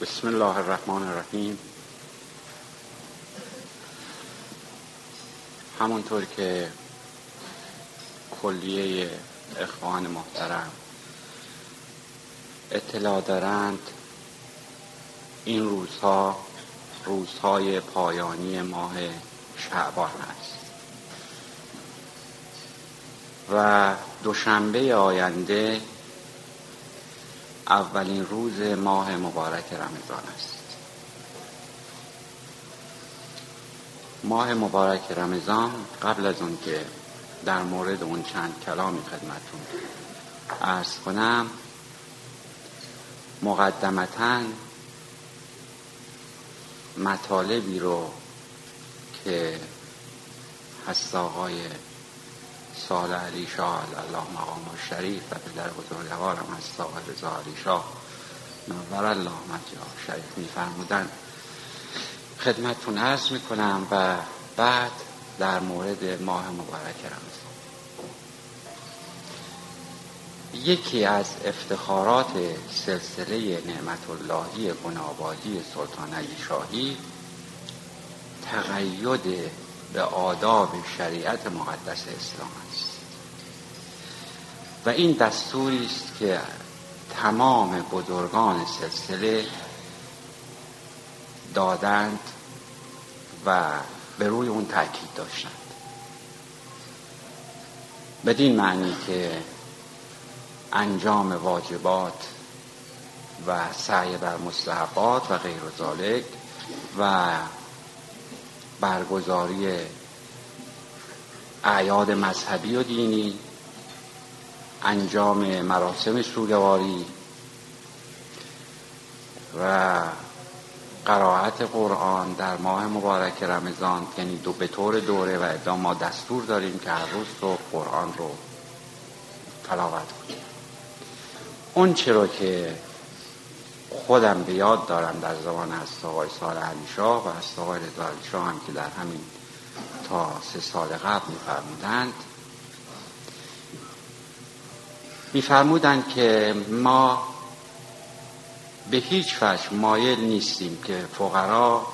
بسم الله الرحمن الرحیم. همونطور که کلیه اخوان محترم اطلاع دارند این روزها روزهای پایانی ماه شعبان است. و دوشنبه آینده اولین روز ماه مبارک رمضان است. ماه مبارک رمضان قبل از اون که در مورد اون چند کلامی خدمتون ارز کنم مقدمتا مطالبی رو که آقای سال علی شاه الله مقام شریف و پدر بزرگوارم هست آقای رضا علی شاه. نور الله مجا شریف میفرمودن خدمتتون عرض می‌کنم و بعد در مورد ماه مبارک رمضان. یکی از افتخارات سلسله نعمت اللهی بنابادی سلطان علی شاهی تقید به آداب شریعت مقدس اسلام است. و این دستوری است که تمام بزرگان سلسله دادند و به روی اون تاکید داشتند. بدین معنی که انجام واجبات و سعی بر مستحبات و غیر ذالک و برگزاری اعیاد مذهبی و دینی انجام مراسم سوگواری و قرائت قرآن در ماه مبارک رمضان یعنی دو به طور دوره و ادام ما دستور داریم که هر روز صبح قرآن رو تلاوت کنیم. اون چرا که خودم به یاد دارم در زمان آقای سال علی شاه و آقای رضا شاه هم که در همین تا سه سال قبل میفرمودند. میفرمودند که ما به هیچ وجه مایل نیستیم که فقرا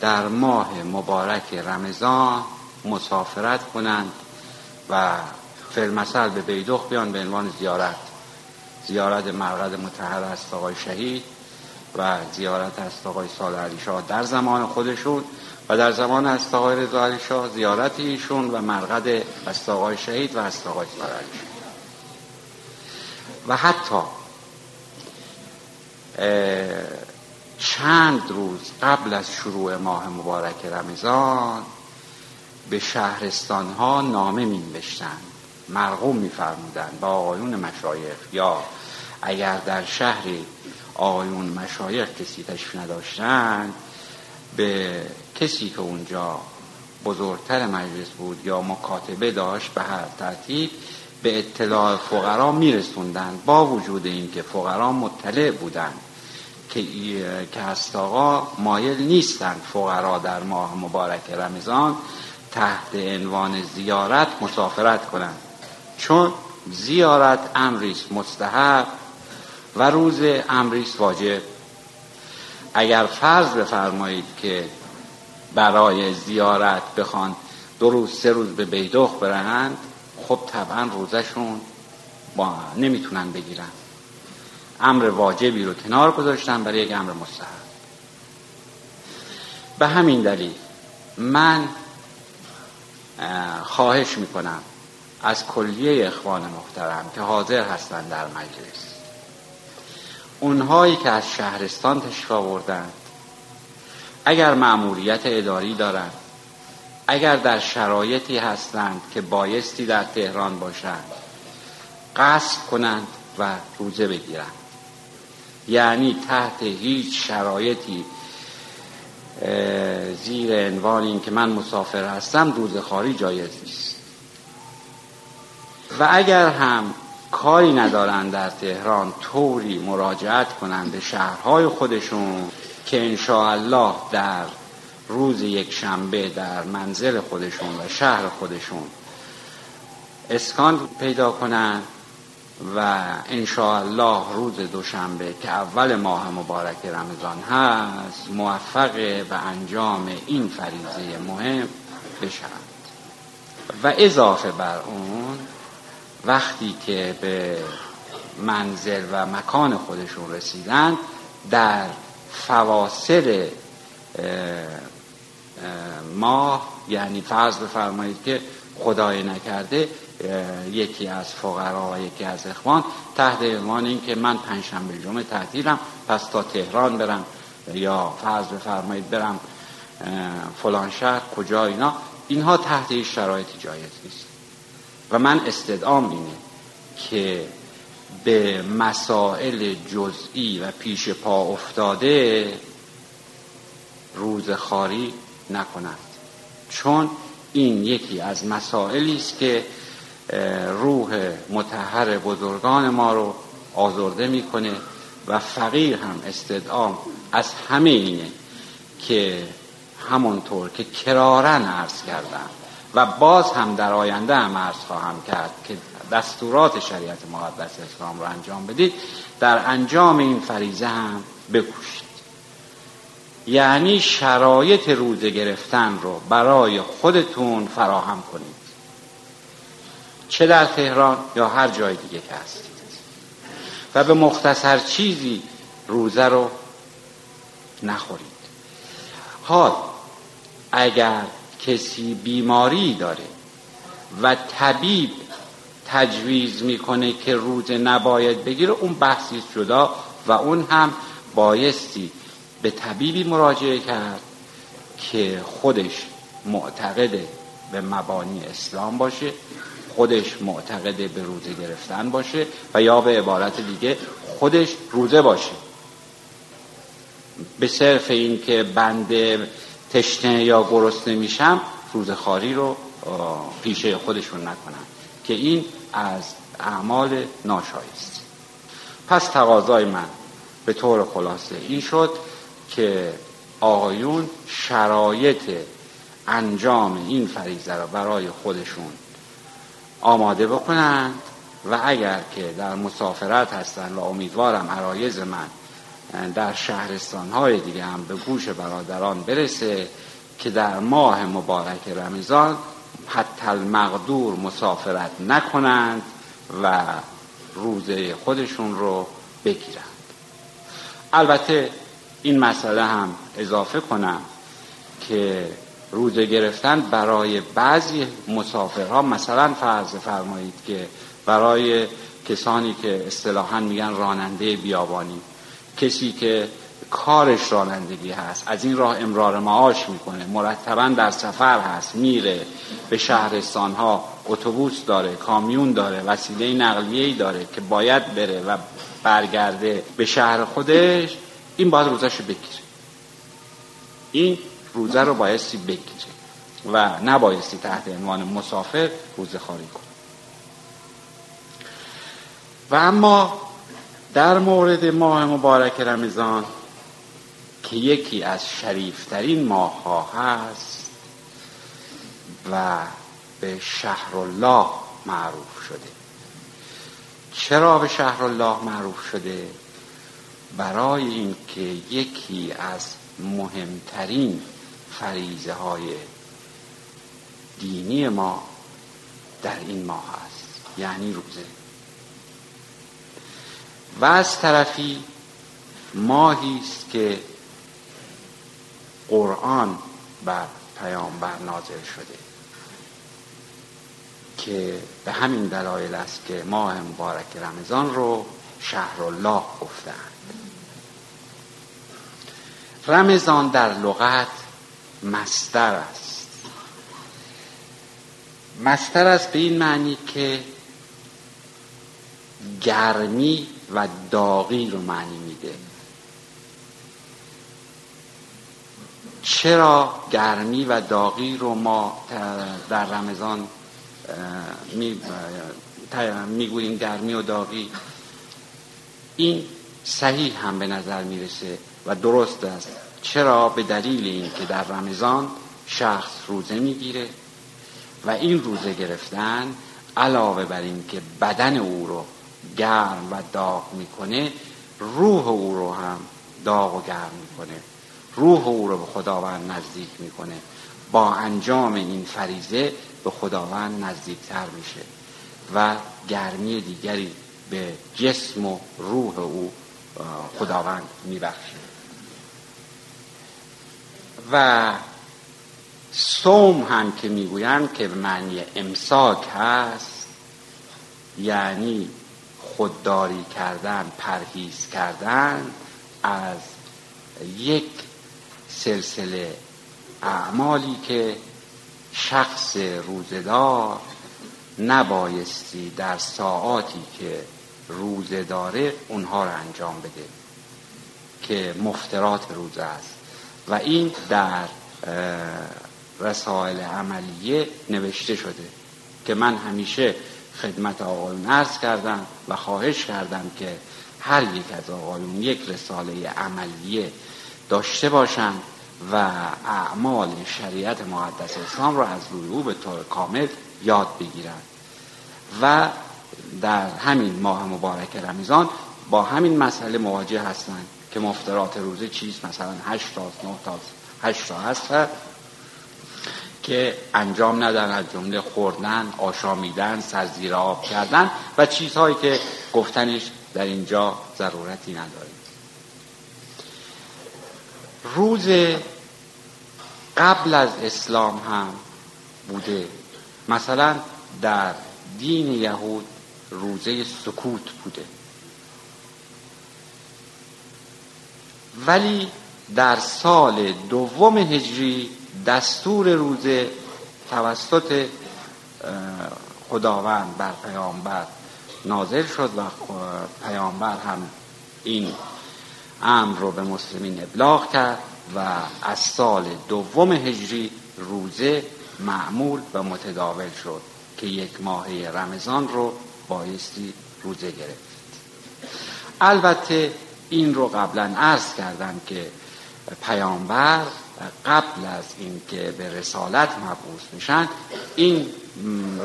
در ماه مبارک رمضان مسافرت کنند و فلمسل به بیدخ بیان به عنوان زیارت. زیارت مرقد متحر است آقای شهید و زیارت است آقای سال علی شاه. در زمان خودشون و در زمان است آقای رضا علی شاه زیارت ایشون و مرقد است آقای شهید و است آقای شاه. و حتی چند روز قبل از شروع ماه مبارک رمضان به شهرستان ها نامه می نوشتند مرغوم می فرمودند با آقایون مشایخ یا اگر در شهری آقایون مشایخ کسی تشریف نداشتند به کسی که اونجا بزرگتر مجلس بود یا مکاتبه داشت به هر ترتیب به اطلاع فقرا میرسوندند با وجود اینکه فقرا مطلع بودند که که هست آقا مایل نیستند فقرا در ماه مبارک رمضان تحت عنوان زیارت مسافرت کنند چون زیارت امریست مستحب و روز امریست واجب. اگر فرض بفرمایید که برای زیارت بخوان دو روز سه روز به بیدخ برهند خب طبعا روزشون با نمی‌تونن بگیرن. امر واجبی رو کنار گذاشتن برای یک امر مستحب. به همین دلیل من خواهش می‌کنم از کلیه اخوان محترم که حاضر هستند در مجلس اونهایی که از شهرستان تشریف آوردند. اگر مأموریت اداری دارند. اگر در شرایطی هستند که بایستی در تهران باشند. قصد کنند و روزه بگیرند. یعنی تحت هیچ شرایطی زیر عنوان این که من مسافر هستم روز خاری جایز نیست. و اگر هم کاری ندارند در تهران طوری مراجعت کنند به شهرهای خودشون که الله در روز یک شنبه در منزل خودشون و شهر خودشون اسکان پیدا کنند و الله روز دوشنبه که اول ماه مبارک رمضان هست موفق به انجام این فریضه مهم بشند و اضافه بر اون وقتی که به منزل و مکان خودشون رسیدن در فواصل ماه یعنی فرض بفرمایید که خدای نکرده یکی از فقرا یکی از اخوان تحت عنوان این که من پنجشنبه جمعه تعطیلم پس تا تهران برم یا فرض بفرمایید برم فلان شهر کجا اینا اینها تحت شرایطی جایز نیست. و من استدعام اینه که به مسائل جزئی و پیش پا افتاده روزخاری نکند چون این یکی از مسائلی است که روح متحر بزرگان ما رو آزرده می‌کنه و فقیر هم استدعام از همه اینه که همونطور که کرارن عرض کردم. و باز هم در آینده هم عرض خواهم کرد که دستورات شریعت مقدس اسلام رو انجام بدید. در انجام این فریزه هم بکوشید. یعنی شرایط روزه گرفتن رو برای خودتون فراهم کنید. چه در تهران یا هر جای دیگه که هستید. و به مختصر چیزی روزه رو نخورید. حال اگر کسی بیماری داره و طبیب تجویز می‌کنه که روزه نباید بگیره اون بحثی جدا و اون هم بایستی به طبیبی مراجعه کرد که خودش معتقد به مبانی اسلام باشه خودش معتقد به روزه گرفتن باشه و یا به عبارت دیگه خودش روزه باشه. به صرف این که بنده تشنه یا گرسنه میشم روزه خاری رو پیشه خودشون نکنن که این از اعمال ناشایست پس تقاضای من به طور خلاصه این شد که آقایون شرایط انجام این فریضه را برای خودشون آماده بکنند و اگر که در مسافرت هستند و امیدوارم عرایز من در شهرستان های دیگه هم به گوش برادران برسه که در ماه مبارک رمضان حتی المقدور مسافرت نکنند و روزه خودشون رو بگیرند. البته این مسئله هم اضافه کنم که روزه گرفتن برای بعضی مسافرها مثلا فرض فرمایید که برای کسانی که اصطلاحا میگن راننده بیابانی کسی که کارش رانندگی هست از این راه امرار معاش می‌کنه مرتبا در سفر هست میره به شهرستان ها اتوبوس داره کامیون داره وسیله نقلیه‌ای داره که باید بره و برگرده به شهر خودش این باید روزش بگیره. این روزه رو بایستی بگیره و نبایستی تحت عنوان مسافر روزه خاری کنه. و اما در مورد ماه مبارک رمضان که یکی از شریفترین ماه ها هست و به شهر الله معروف شده. چرا به شهر الله معروف شده؟ برای اینکه یکی از مهمترین فریزه های دینی ما در این ماه است یعنی روزه. و از طرفی ماهی است که قرآن بر پیامبر نازل شده که به همین دلایل است که ماه مبارک رمضان رو شهر الله گفتند رمضان در لغت مستر است. مستر است به این معنی که گرمی و داغی رو معنی میده. چرا گرمی و داغی رو ما در رمضان می‌گوییم گرمی و داغی؟ این صحیح هم به نظر می‌رسه و درست است. چرا؟ به دلیل اینکه در رمضان شخص روزه می‌گیره و این روزه گرفتن علاوه بر این که بدن او رو گرم و داغ می‌کنه روح او رو هم داغ و گرم می‌کنه. روح او رو به خداوند نزدیک می‌کنه. با انجام این فریزه به خداوند نزدیکتر میشه و گرمی دیگری به جسم و روح او خداوند میبخشه. و سوم هم که می‌گویند که به معنی امساک هست یعنی خودداری کردن پرهیز کردن از یک سلسله اعمالی که شخص روزدار نبایستی در ساعاتی که روزه داره اونها رو انجام بده که مفترات روزه است. و این در رسائل عملیه نوشته شده که من همیشه خدمت آقایون عرض کردم و خواهش کردم که هر یک از آقایون یک رساله عملیه داشته باشند و اعمال شریعت مقدس اسلام را از روی او به طور کامل یاد بگیرند و در همین ماه مبارک رمضان با همین مسئله مواجه هستند که مفترات روزه چیست؟ مثلا هشت تا نه تا هشت تا هست. که انجام ندن از جمله خوردن آشامیدن سرزیر آب کردن و چیزهایی که گفتنش در اینجا ضرورتی نداره. روز قبل از اسلام هم بوده. مثلا در دین یهود روزه سکوت بوده. ولی در سال دوم هجری دستور روزه توسط خداوند بر پیامبر نازل شد و پیامبر هم این امر رو به مسلمین ابلاغ کرد و از سال دوم هجری روزه معمول و متداول شد که یک ماهه رمضان رو بایستی روزه گرفت. البته این رو قبلا عرض کردم که پیامبر قبل از اینکه به رسالت مبعوث میشن این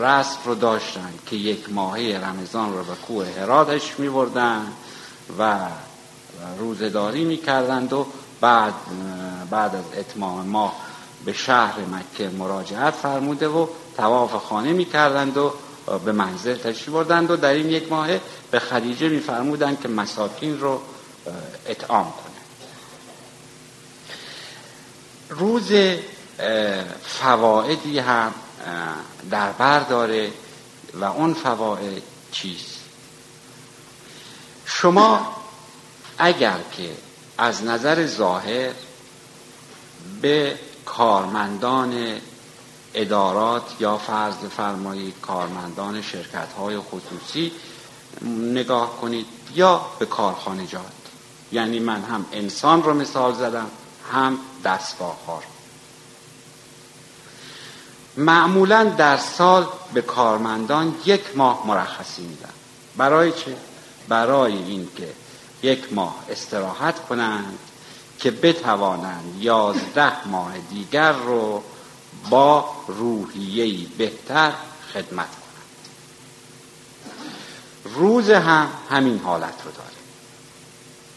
رسم رو داشتن که یک ماهه رمضان رو به کوه هرادش می و روزداری می کردند و بعد, بعد از اتمام ماه به شهر مکه مراجعت فرموده و تواف خانه می کردند و به منزل تشریف بردند و در این یک ماه به خدیجه میفرمودند که مساکین رو اطعام کنه روز فوائدی هم در بر داره و اون فواید چیست؟ شما اگر که از نظر ظاهر به کارمندان ادارات یا فرض فرمایید کارمندان شرکت های خصوصی نگاه کنید یا به کارخانجات. یعنی من هم انسان رو مثال زدم هم دستگاه ها معمولا در سال به کارمندان یک ماه مرخصی میدن برای چه؟ برای اینکه یک ماه استراحت کنند که بتوانند یازده ماه دیگر رو با روحیهی بهتر خدمت کنند روز هم همین حالت رو داره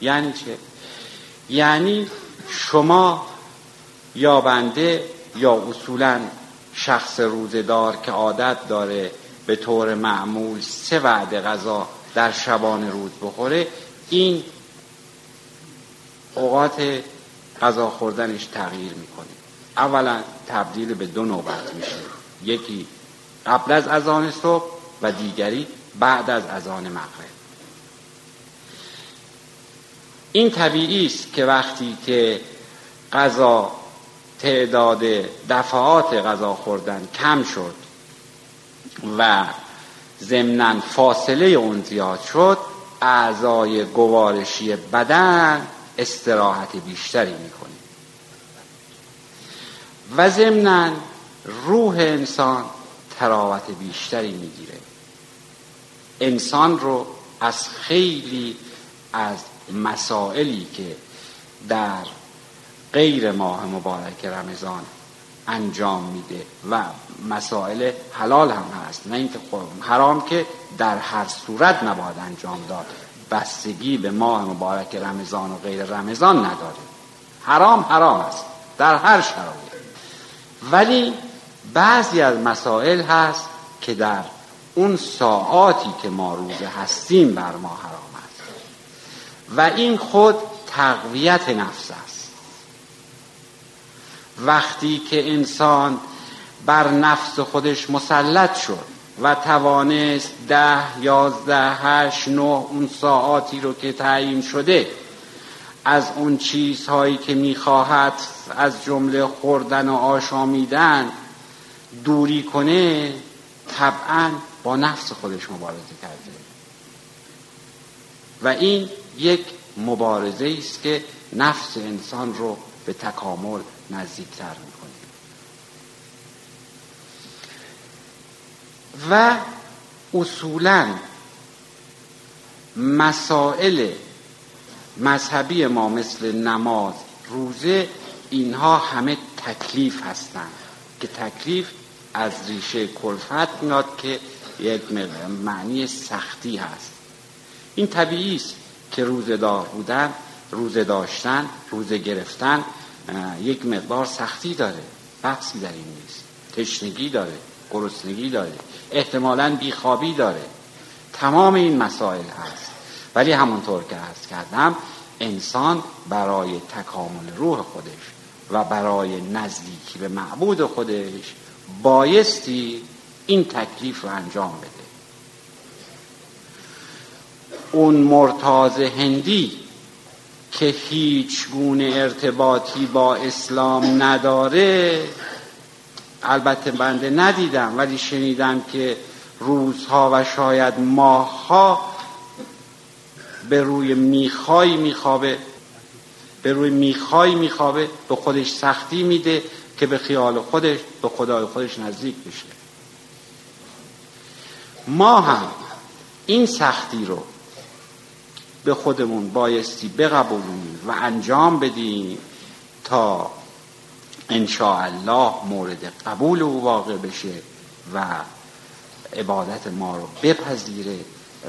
یعنی چه؟ یعنی شما یا بنده یا اصولا شخص روزدار که عادت داره به طور معمول سه وعده غذا در شبان روز بخوره این اوقات غذا خوردنش تغییر می‌کنه. اولا تبدیل به دو نوبت میشه. یکی قبل از اذان صبح و دیگری بعد از اذان مغرب. این طبیعی است که وقتی که غذا تعداد دفعات غذا خوردن کم شد و ضمنا فاصله اون زیاد شد اعضای گوارشی بدن استراحت بیشتری می‌کنه. و ضمنا روح انسان تراوت بیشتری می‌گیره. انسان رو از خیلی از مسائلی که در غیر ماه مبارک رمضان انجام میده و مسائل حلال هم هست نه اینکه خب حرام که در هر صورت نباید انجام داد. بستگی به ماه مبارک رمضان و غیر رمضان نداره. حرام حرام است در هر شرایط. ولی بعضی از مسائل هست که در اون ساعاتی که ما روزه هستیم بر ما حرام است. و این خود تقویت نفس است. وقتی که انسان بر نفس خودش مسلط شد و توانست ده یازده هشت نه اون ساعاتی رو که تعیین شده از اون چیزهایی که می‌خواهد از جمله خوردن و آشامیدن دوری کنه طبعا با نفس خودش مبارزه کرده. و این یک مبارزه است که نفس انسان رو به تکامل نزدیکتر می‌کنه و اصولا مسائل مذهبی ما مثل نماز روزه اینها همه تکلیف هستند که تکلیف از ریشه کلفت میاد که یک معنی سختی هست. این طبیعی است که روزه دار بودن روزه داشتن روزه گرفتن یک مقدار سختی داره بحثی در این نیست. تشنگی داره گرسنگی داره احتمالا بیخوابی داره. تمام این مسائل هست. ولی همونطور که هست کردم انسان برای تکامل روح خودش و برای نزدیکی به معبود خودش بایستی این تکلیف رو انجام بده. اون مرتاز هندی که هیچ گونه ارتباطی با اسلام نداره البته بنده ندیدم ولی شنیدم که روزها و شاید ماهها به روی میخایی میخوابه به روی میخایی میخوابه به خودش سختی میده که به خیال خودش به خدای خودش نزدیک بشه. ما هم این سختی رو به خودمون بایستی بقبولیم و انجام بدیم تا الله مورد قبول او واقع بشه و عبادت ما رو بپذیره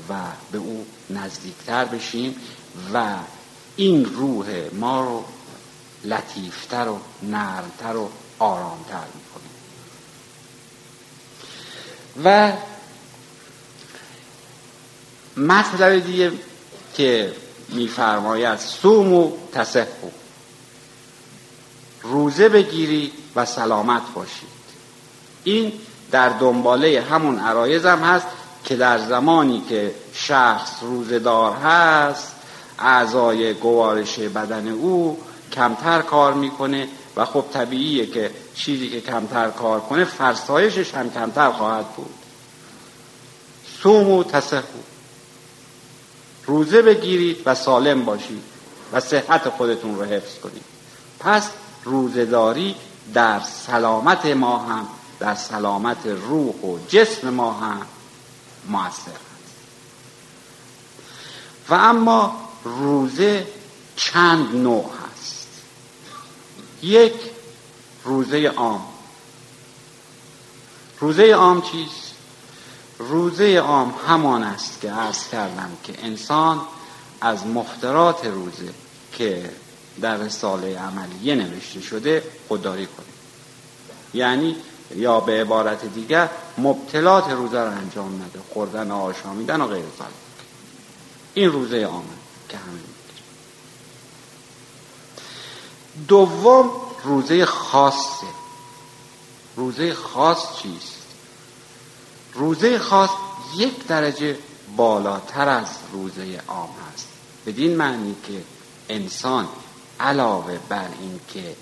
و به او نزدیکتر بشیم و این روح ما رو لطیفتر و نرمتر و آرامتر می‌کنیم. و مطلب دیگه که میفرماید سوم و تصحو. روزه بگیرید و سلامت باشید. این در دنباله همون عرایز هم هست که در زمانی که شخص روزدار هست اعضای گوارش بدن او کمتر کار می‌کنه و خب طبیعیه که چیزی که کمتر کار کنه فرسایشش هم کمتر خواهد بود. سوم و تصحو. روزه بگیرید و سالم باشید و صحت خودتون رو حفظ کنید. پس روزداری در سلامت ما هم در سلامت روح و جسم ما هم موثر است. و اما روزه چند نوع هست. یک روزه عام. روزه عام چیست؟ روزه عام همان است که عرض کردم که انسان از مخترات روزه که در رساله عملیه نوشته شده خودداری کنه. یعنی یا به عبارت دیگر مبتلات روزه رو انجام نده خوردن آشامیدن و غیر ذلك این روزه عامه که همه دوم روزه خاصه. روزه خاص چیست؟ روزه خاص یک درجه بالاتر از روزه عام هست. بدین معنی که انسان علاوه بر این که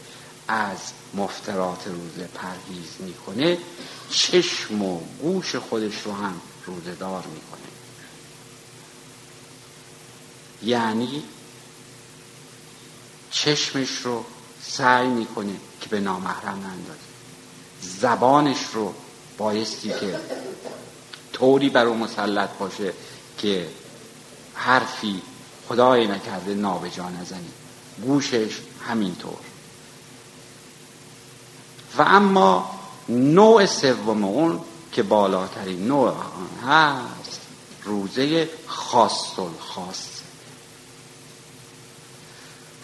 از مفترات روزه پرهیز می‌کنه چشم و گوش خودش رو هم روزه دار می‌کنه. یعنی چشمش رو سعی می‌کنه که به نامحرم نندازه. زبانش رو بایستی که طوری بر او مسلط باشه که حرفی خدای نکرده نابجا نزنی. گوشش همینطور. و اما نوع سوم اون که بالاترین نوع آن هست روزه خاص خاص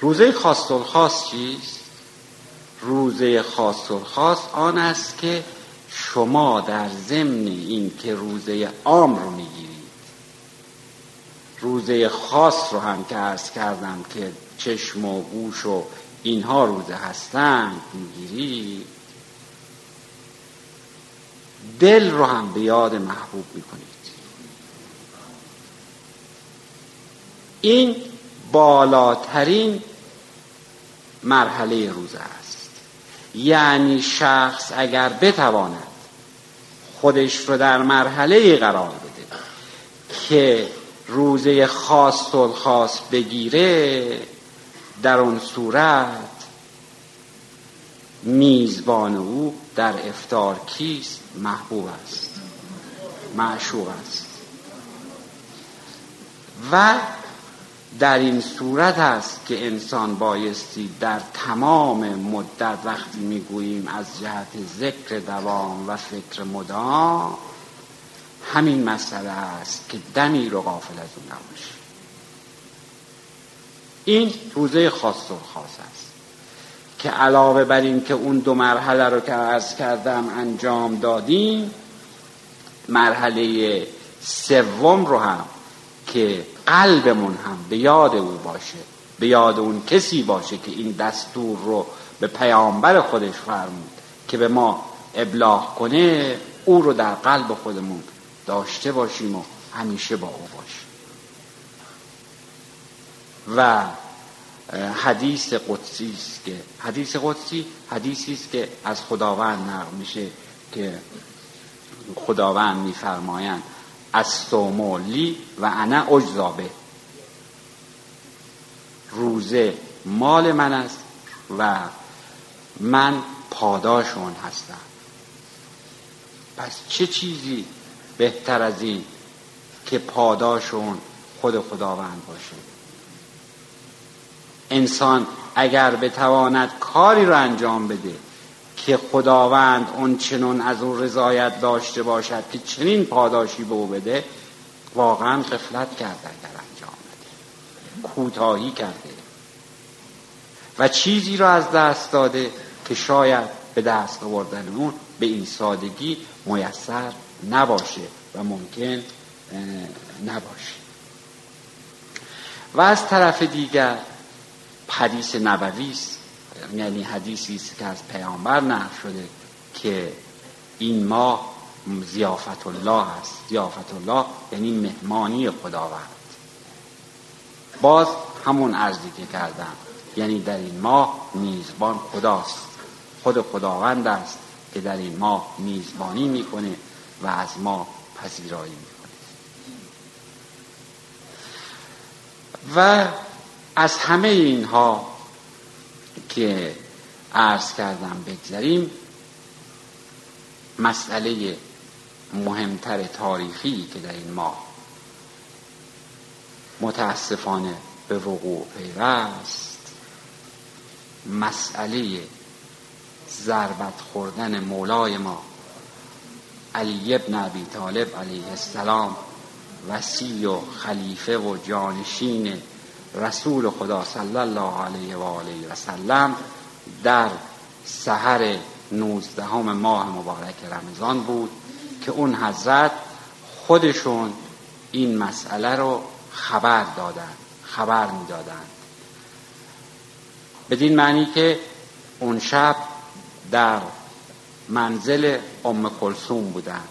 روزه خاص چیست؟ روزه خاص آن است که شما در ضمن این که روزه عام رو می‌گیرید. روزه خاص رو هم که ارز کردم که چشم و گوش و اینها روزه هستند می‌گیرید. دل رو هم به یاد محبوب می‌کنید. این بالاترین مرحله روزه است. یعنی شخص اگر بتواند خودش رو در مرحله قرار بده که روزه خاص و خاص بگیره در اون صورت میزبان او در افتار کیست؟ محبوب است. معشوق است. و در این صورت است که انسان بایستی در تمام مدت وقتی می‌گوییم از جهت ذکر دوام و فکر مدام همین مسئله است که دمی رو غافل از اون این روزه خاص و خاص است که علاوه بر این که اون دو مرحله رو که عرض کردم انجام دادیم مرحله سوم رو هم که قلبمون هم به یاد او باشه به یاد اون کسی باشه که این دستور رو به پیامبر خودش فرمود که به ما ابلاغ کنه او رو در قلب خودمون داشته باشیم و همیشه با او باشیم. و حدیث قدسی است که حدیث قدسی حدیثی است که از خداوند نقل میشه که خداوند میفرمایند از سومولی و انا اجزابه. روزه مال من است و من پاداش اون هستم. پس چه چیزی بهتر از این که پاداش اون خود خداوند باشه؟ انسان اگر بتواند کاری رو انجام بده که خداوند اون چنون از اون رضایت داشته باشد که چنین پاداشی به او بده واقعا قفلت کرده اگر انجام بده. کوتاهی کرده. و چیزی را از دست داده که شاید به دست آوردن اون به این سادگی میسر نباشه و ممکن نباشه. و از طرف دیگر حدیث نبوی است. یعنی حدیثی است که از پیامبر نقل شده که این ماه زیافت الله است. زیافت الله یعنی مهمانی خداوند. باز همون عرضی که کردم یعنی در این ماه میزبان خداست. خود خداوند است که در این ماه میزبانی می‌کنه و از ما پذیرایی می‌کنه. و از همه اینها که عرض کردم بگذاریم مسئله مهمتر تاریخی که در این ماه متاسفانه به وقوع پیوست مسئله ضربت خوردن مولای ما علی ابن ابی طالب علیه السلام وسیع و خلیفه و جانشین رسول خدا صلی الله علیه و آله و سلم در سحر نوزدهم ماه مبارک رمضان بود که اون حضرت خودشون این مسئله رو خبر دادن خبر می‌دادند بدین معنی که اون شب در منزل ام کلثوم بودند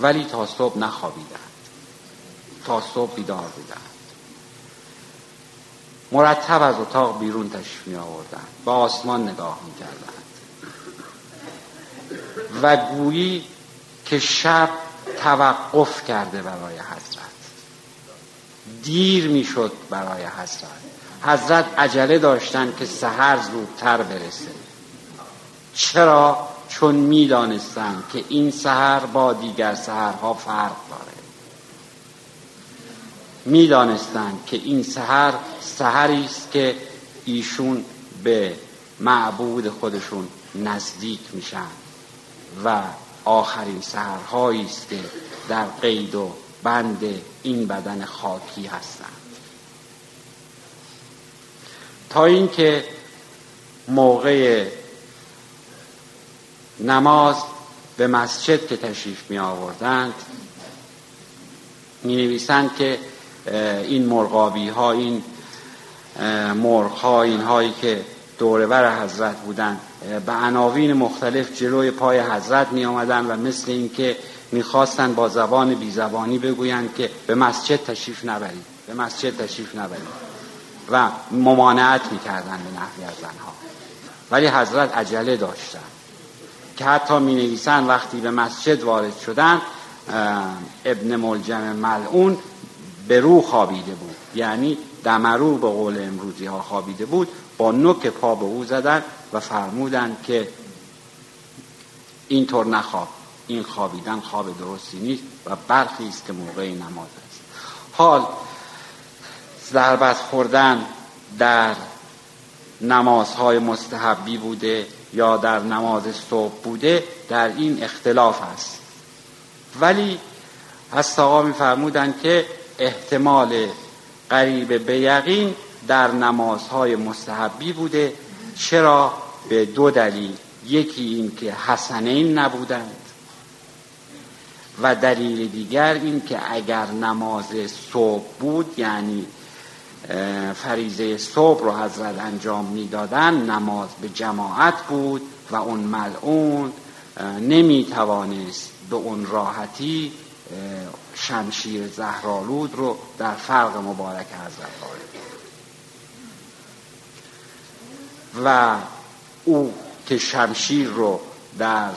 ولی تا صبح نخوابیدند تا صبح بیدار بودند. مرتب از اتاق بیرون تشریف می آوردند به آسمان نگاه می کردند و گویی که شب توقف کرده برای حضرت. دیر می‌شد برای حضرت. حضرت عجله داشتن که سحر زودتر برسه. چرا؟ چون می‌دانستند که این سحر با دیگر سحرها فرق داره. می‌دانستند که این سحر سحری است که ایشون به معبود خودشون نزدیک میشن و آخرین سهرهایی است که در قید و بند این بدن خاکی هستند. تا اینکه موقع نماز به مسجد که تشریف می آوردند می نویسند که این مرغابی ها این مرغ ها این هایی که دورور حضرت بودند به عناوین مختلف جلوی پای حضرت می آمدن و مثل اینکه می‌خواستن با زبان بی زبانی بگویند که به مسجد تشریف نبرید به مسجد تشریف نبرید و ممانعت می‌کردن به نحوی از زنها ولی حضرت عجله داشتن که حتی می نویسن وقتی به مسجد وارد شدن ابن ملجم ملعون به رو خوابیده بود. یعنی دمرو به قول امروزی ها خوابیده بود. با نوک پا به او زدن و فرمودن که اینطور نخواب. این خوابیدن خواب درستی نیست و برخی است که موقع نماز است. حال ضربت خوردن در نمازهای مستحبی بوده یا در نماز صبح بوده در این اختلاف است. ولی از آقا میفرمودند که احتمال قریب به یقین در نمازهای مستحبی بوده. چرا؟ به دو دلیل. یکی این که حسنین نبودند و دلیل دیگر این که اگر نماز صبح بود یعنی فریزه صبح رو حضرت انجام می‌دادن نماز به جماعت بود و اون ملعون نمی توانست به اون راحتی شمشیر زهرالود رو در فرق مبارک حضرت وارد و او که شمشیر رو در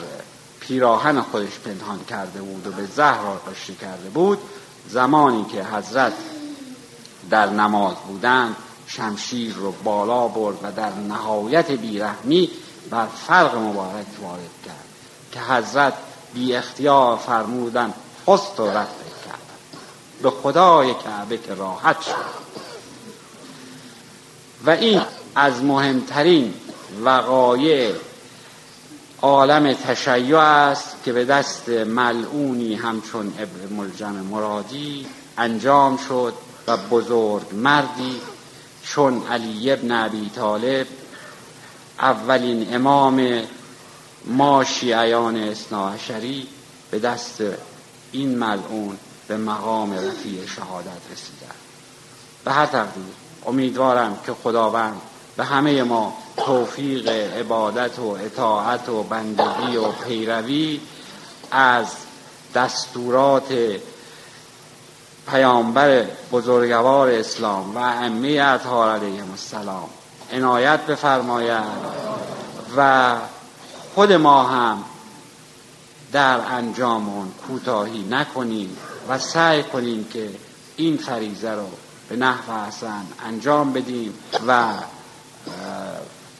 پیراهن خودش پنهان کرده بود و به زهر آغشته کرده بود زمانی که حضرت در نماز بودن شمشیر رو بالا برد و در نهایت بیرحمی بر فرق مبارک وارد کرد. که حضرت بی اختیار فرمودن خست و رد کرد به خدای کعبه که راحت شد. و این از مهمترین وقایع عالم تشیع است که به دست ملعونی همچون ابن ملجم مرادی انجام شد و بزرگ مردی چون علی ابن ابی طالب اولین امام ما شیعیان اصناعشری به دست این ملعون به مقام رفیع شهادت رسیدن به هر تقدیر امیدوارم که خداوند به همه ما توفیق عبادت و اطاعت و بندگی و پیروی از دستورات پیامبر بزرگوار اسلام و ائمه اطهار علیهم السلام عنایت بفرماید و خود ما هم در انجام اون کوتاهی نکنیم و سعی کنیم که این فریزه رو به نحو حسن انجام بدیم و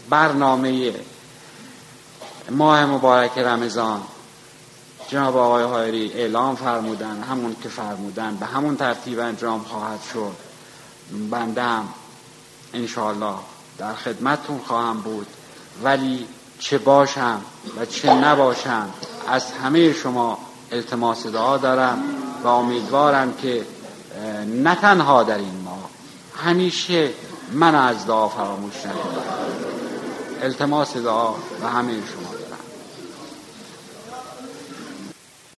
برنامه ماه مبارک رمضان جناب آقای هایری اعلام فرمودن همون که فرمودن به همون ترتیب انجام خواهد شد. بندم انشاءالله در خدمتتون خواهم بود. ولی چه باشم و چه نباشم از همه شما التماس دعا دارم و امیدوارم که نه تنها در این ماه همیشه من از دعا فراموش نکنم. التماس دعا و همه شما.